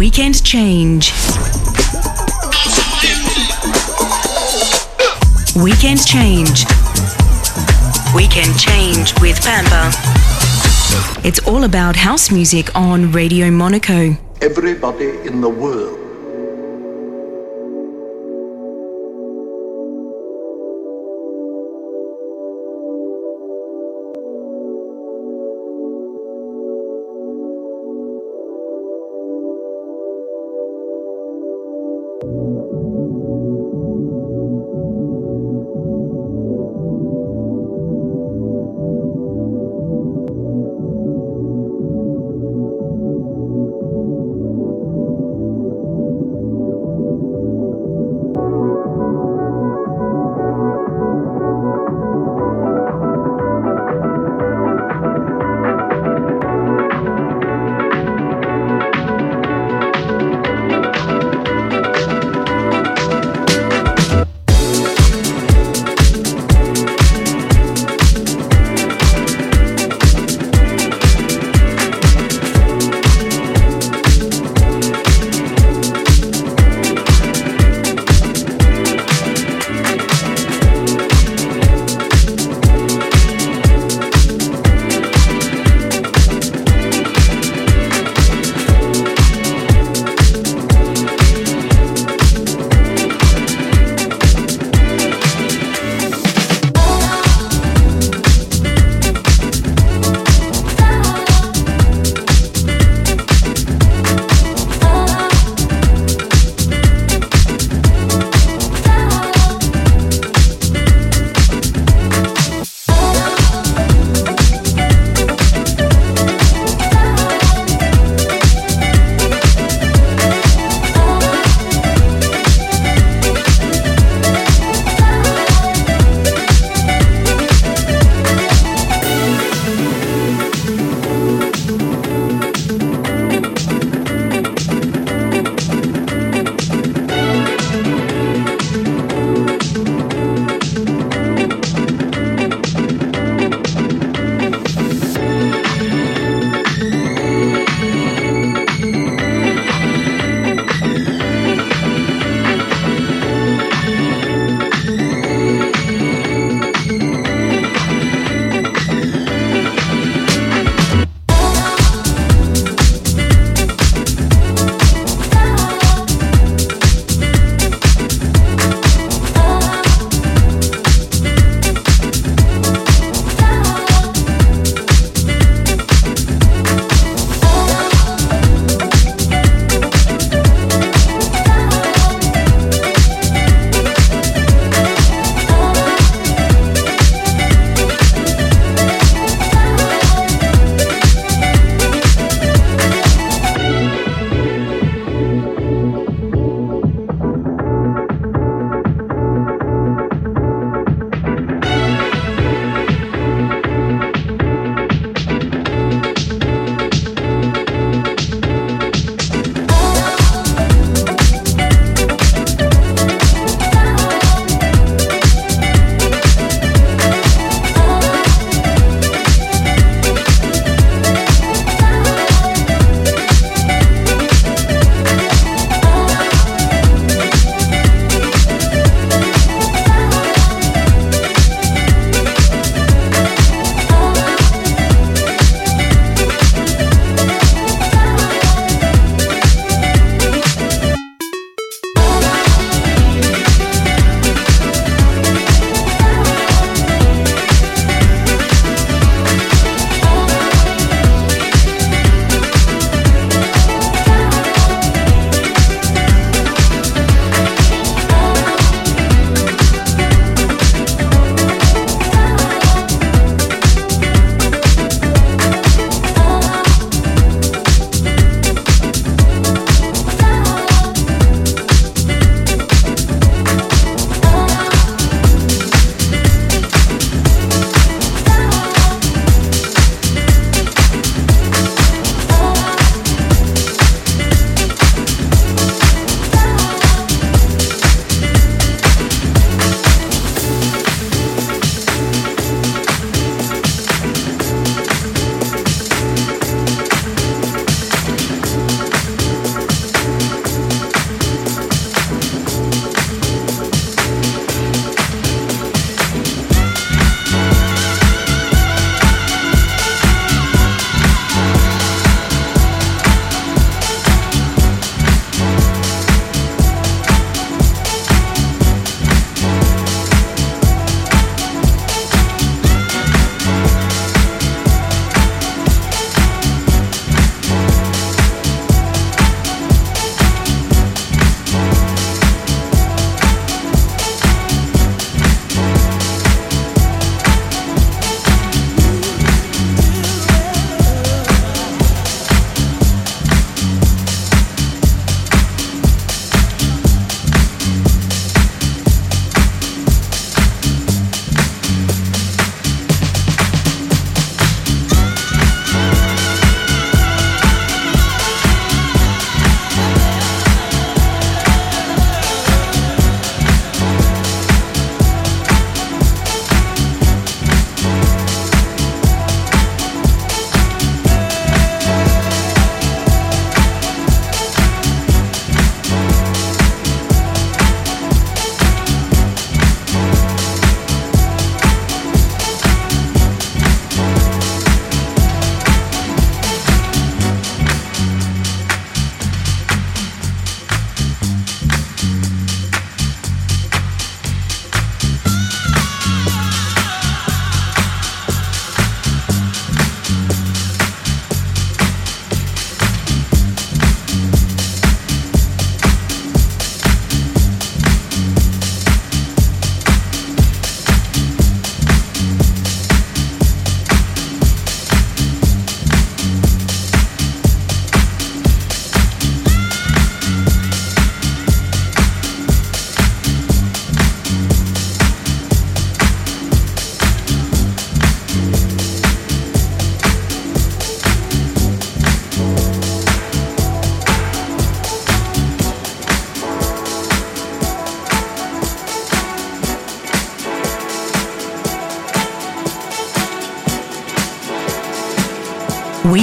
Weekend Change. Weekend Change. Weekend Change with Pampa. It's all about house music on Radio Monaco. Everybody in the world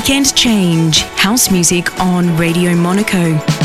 Weekend Change, house music on Radio Monaco.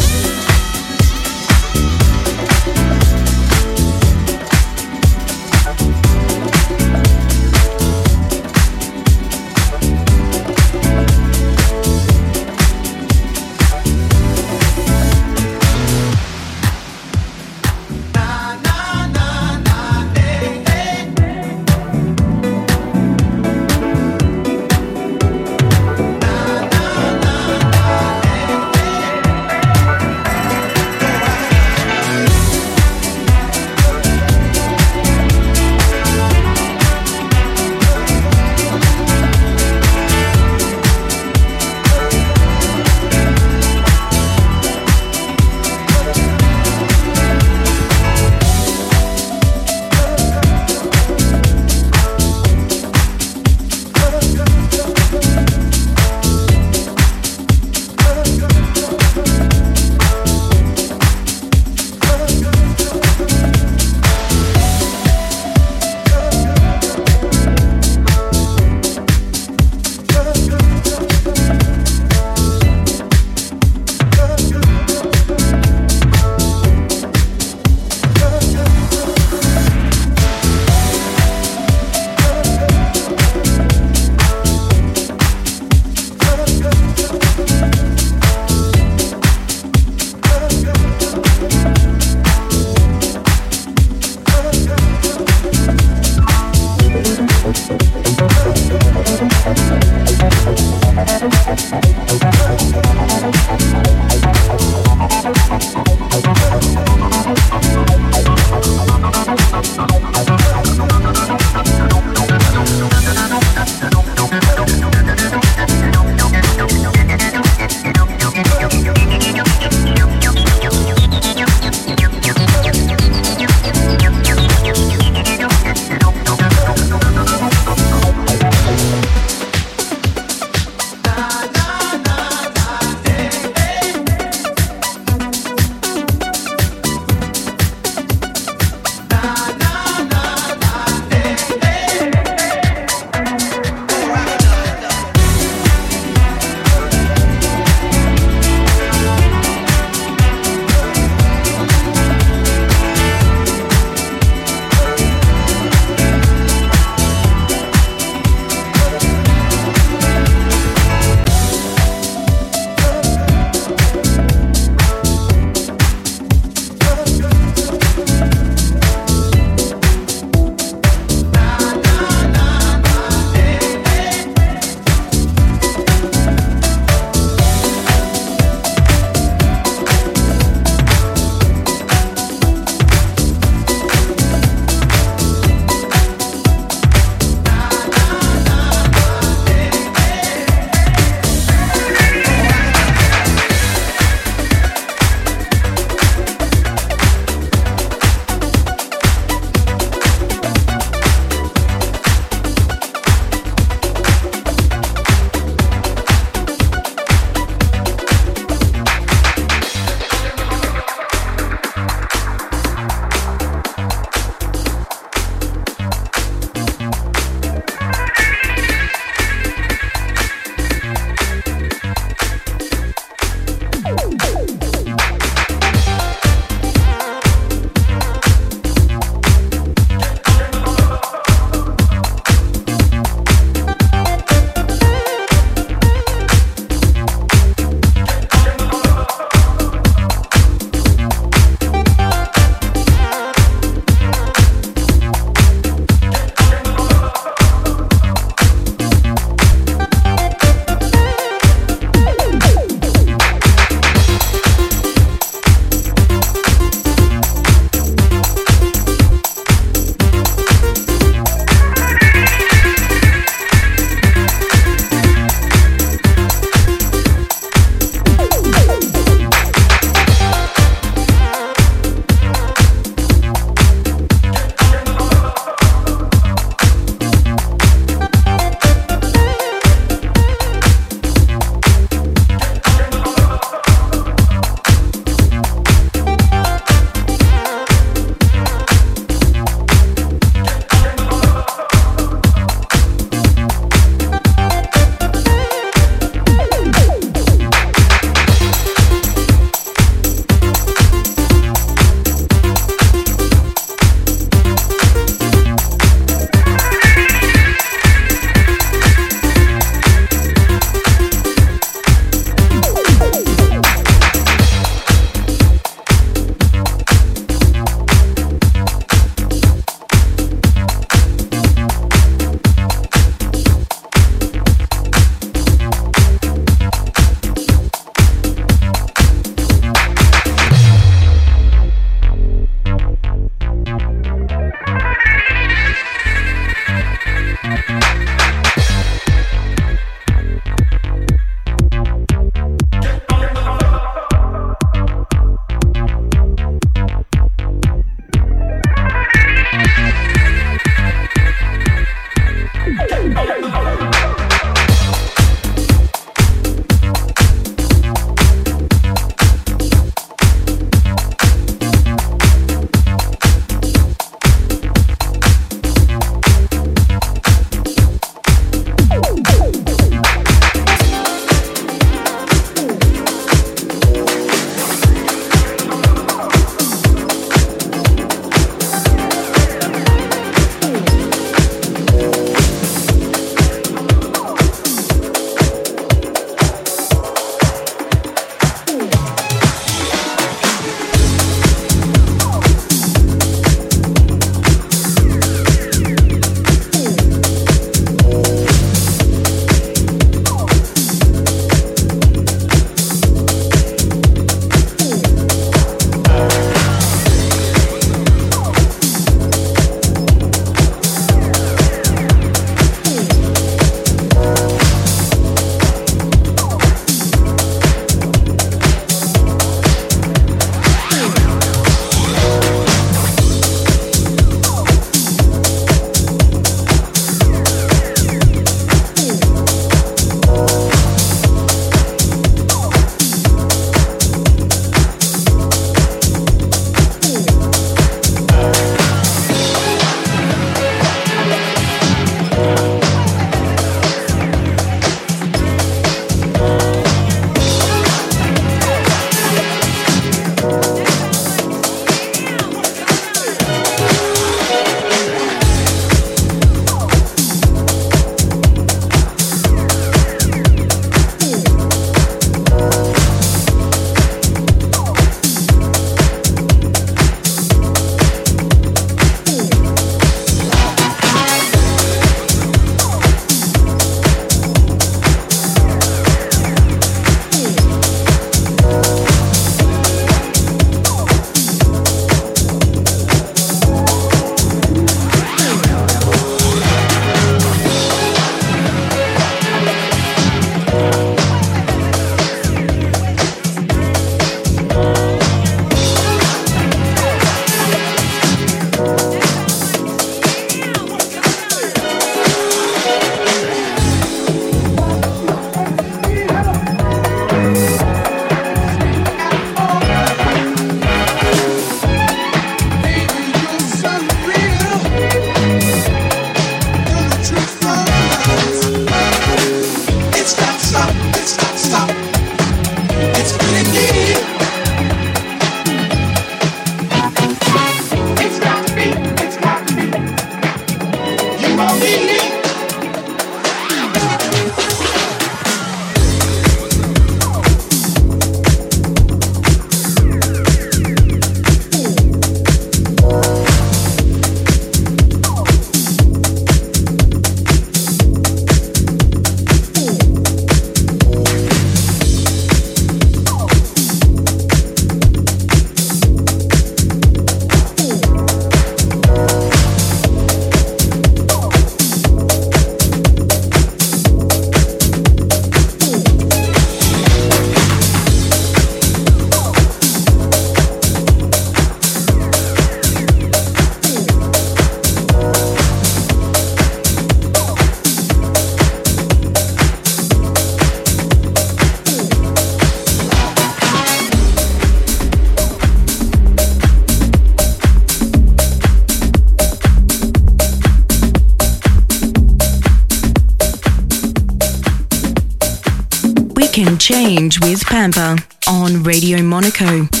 With Pampa on Radio Monaco.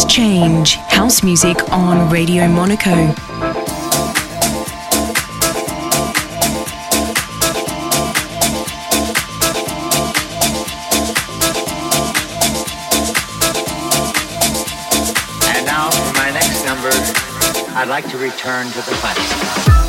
Weekend Change, house music on Radio Monaco. And now for my next number, I'd like to return to the classics.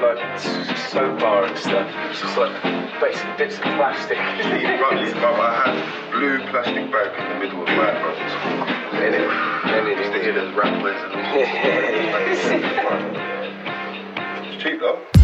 The days when you get, like, s- soap bar and stuff? It's just, like, basic bits of plastic. Right, leave, bro, I had blue plastic bag in the middle of my brothers. And it, and it, Used to hear those rappers and It's cheap though.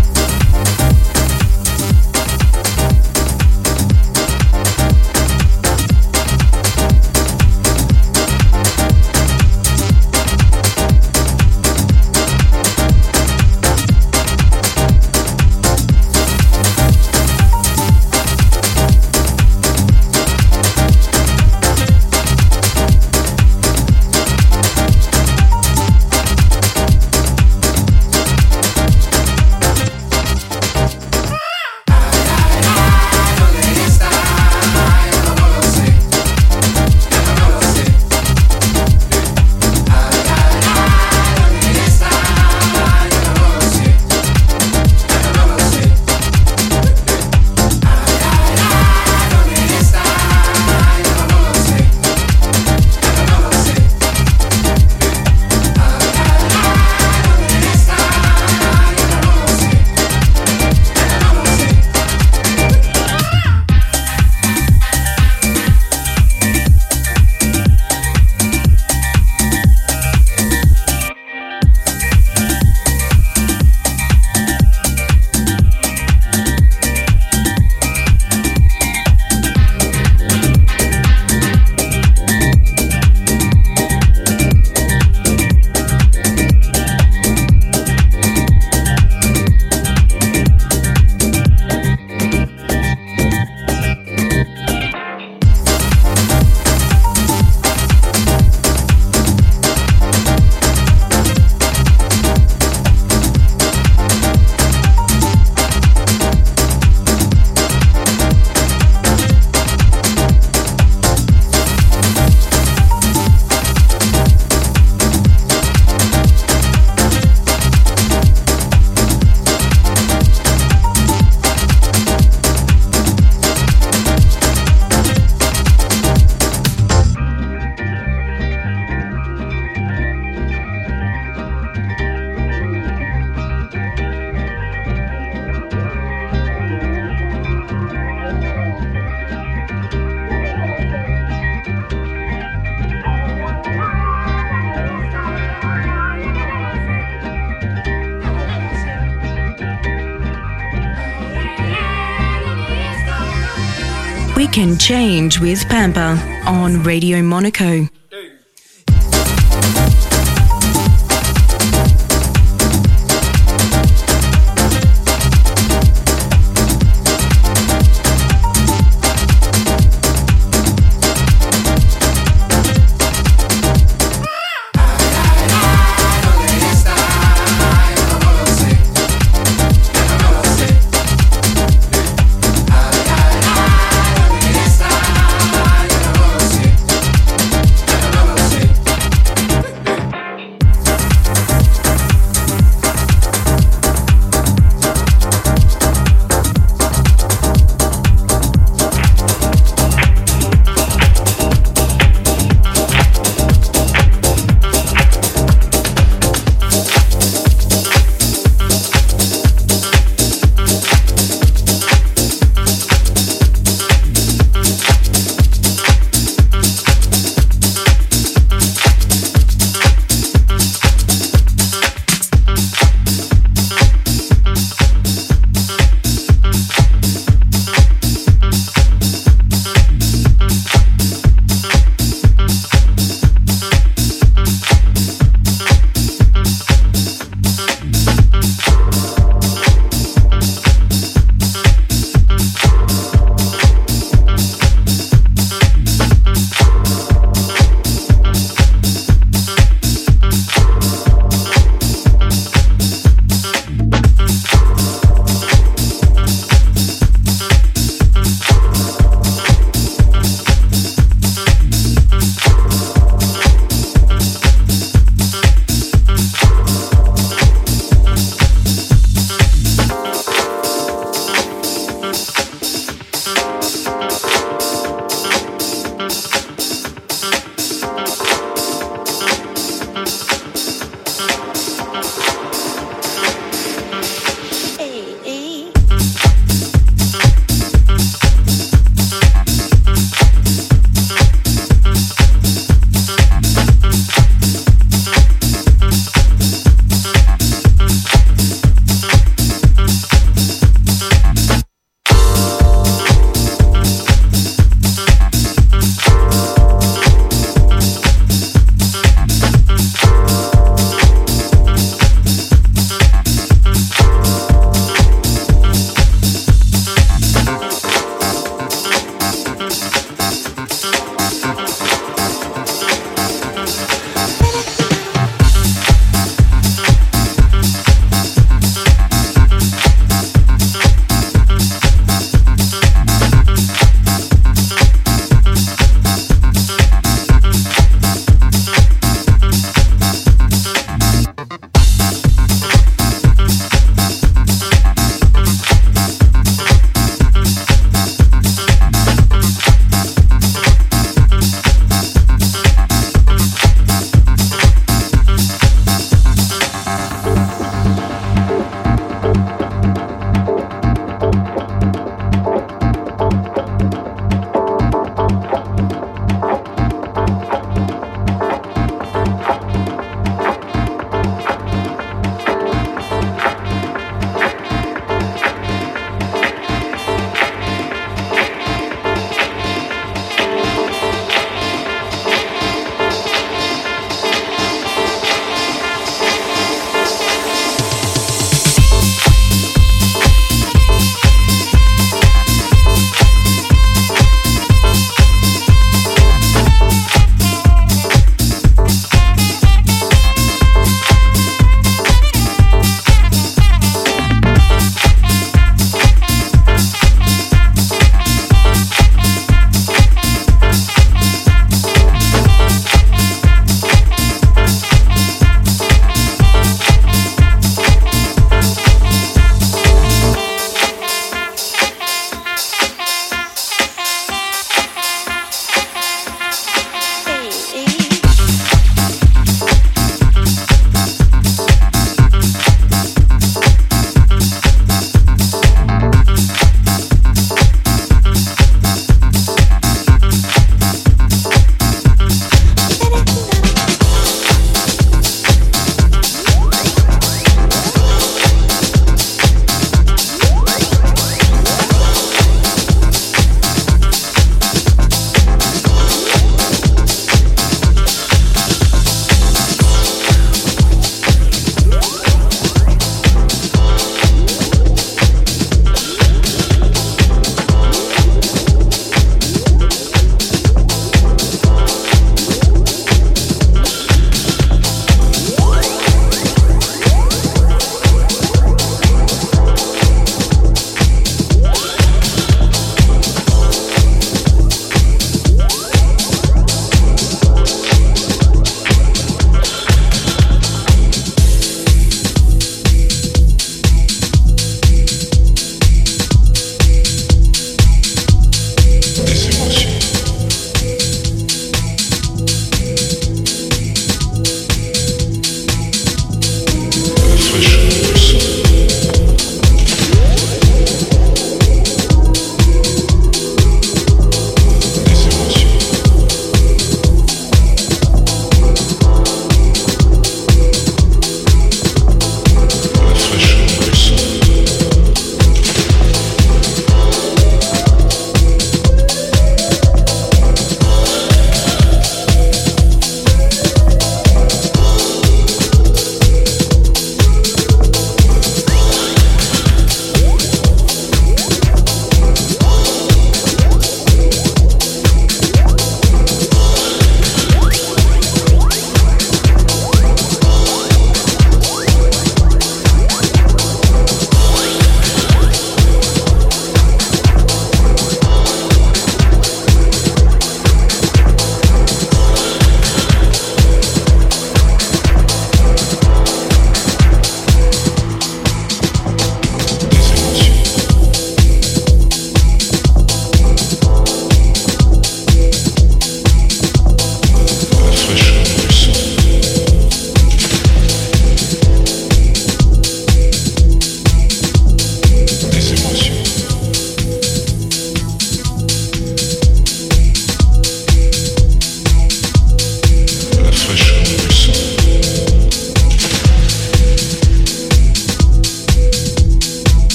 Change with Pampa on Radio Monaco.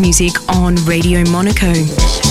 Music on Radio Monaco.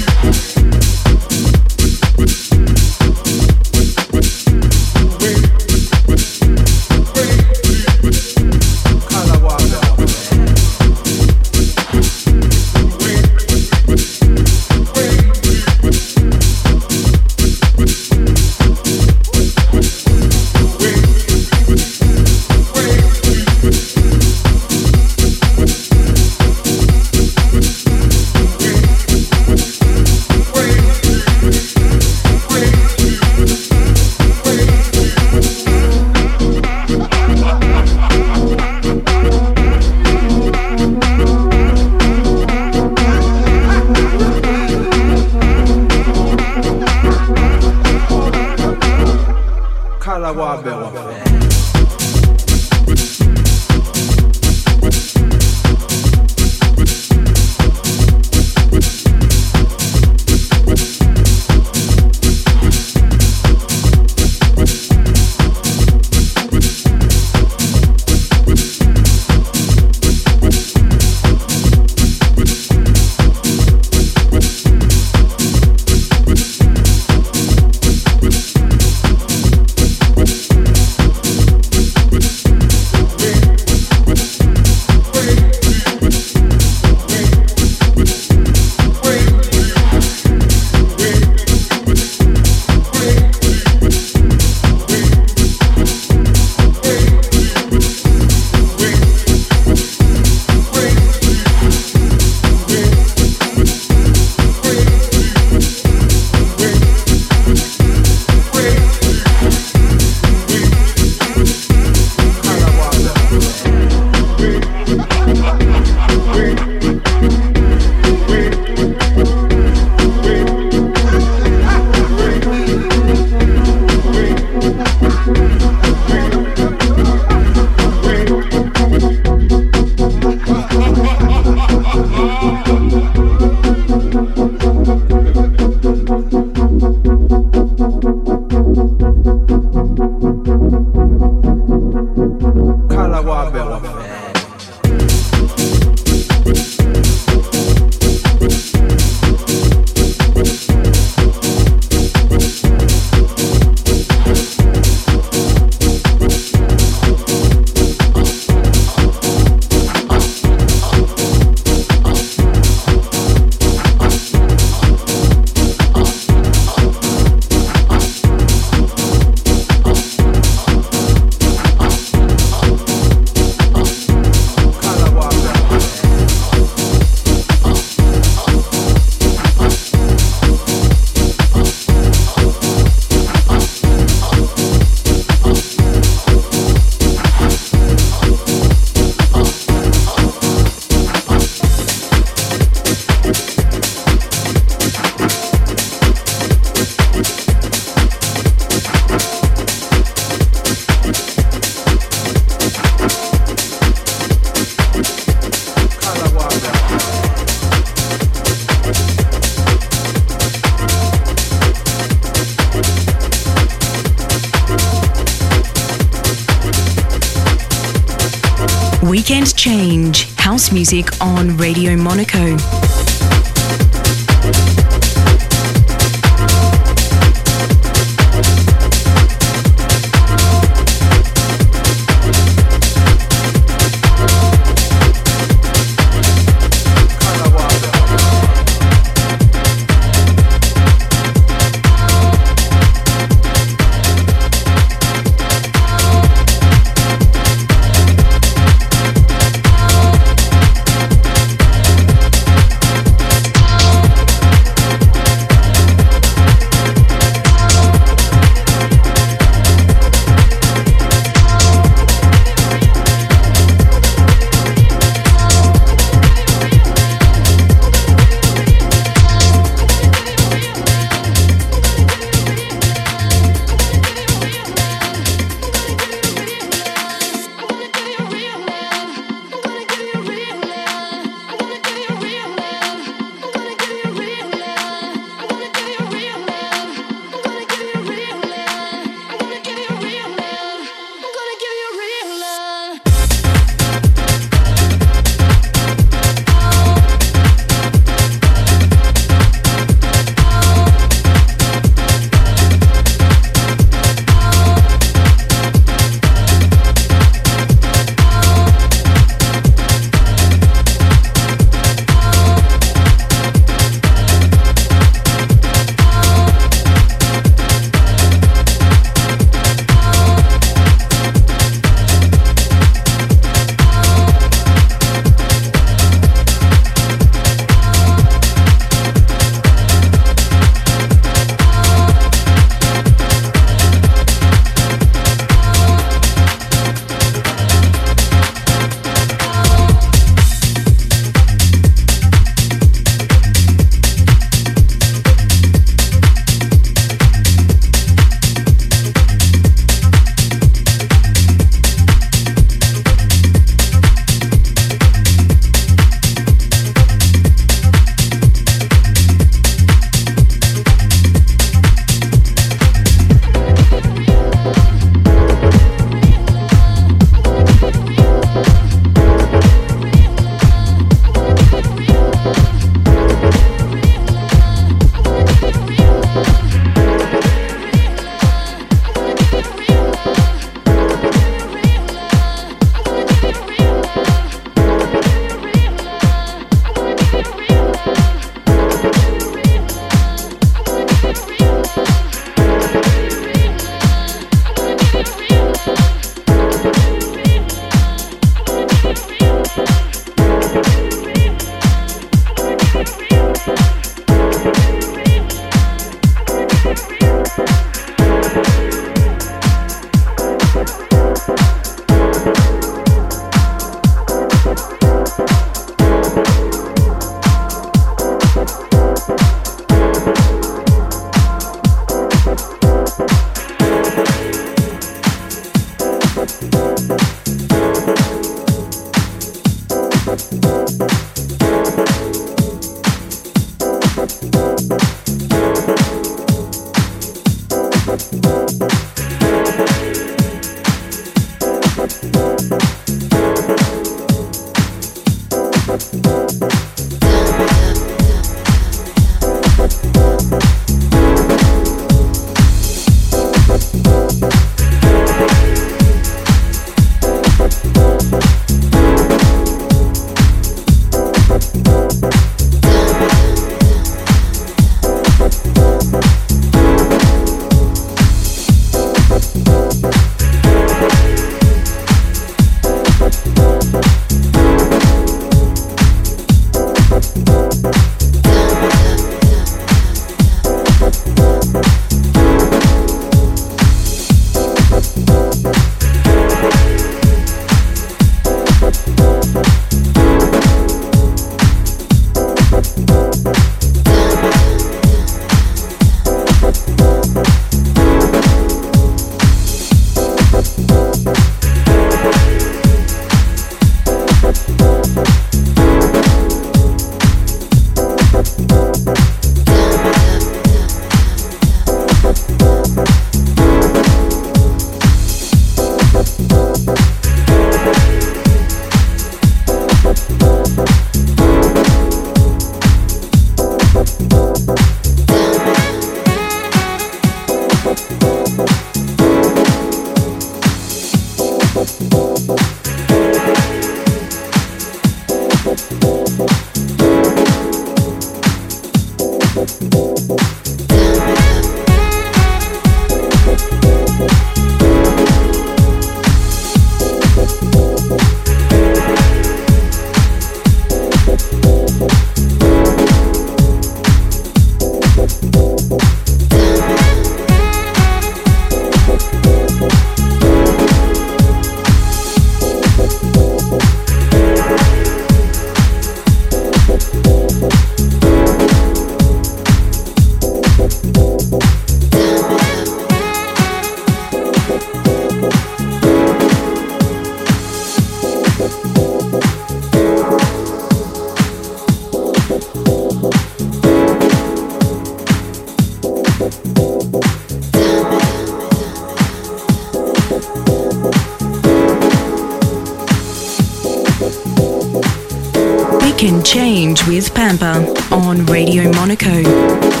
Change with Pampa on Radio Monaco.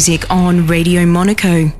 Music on Radio Monaco.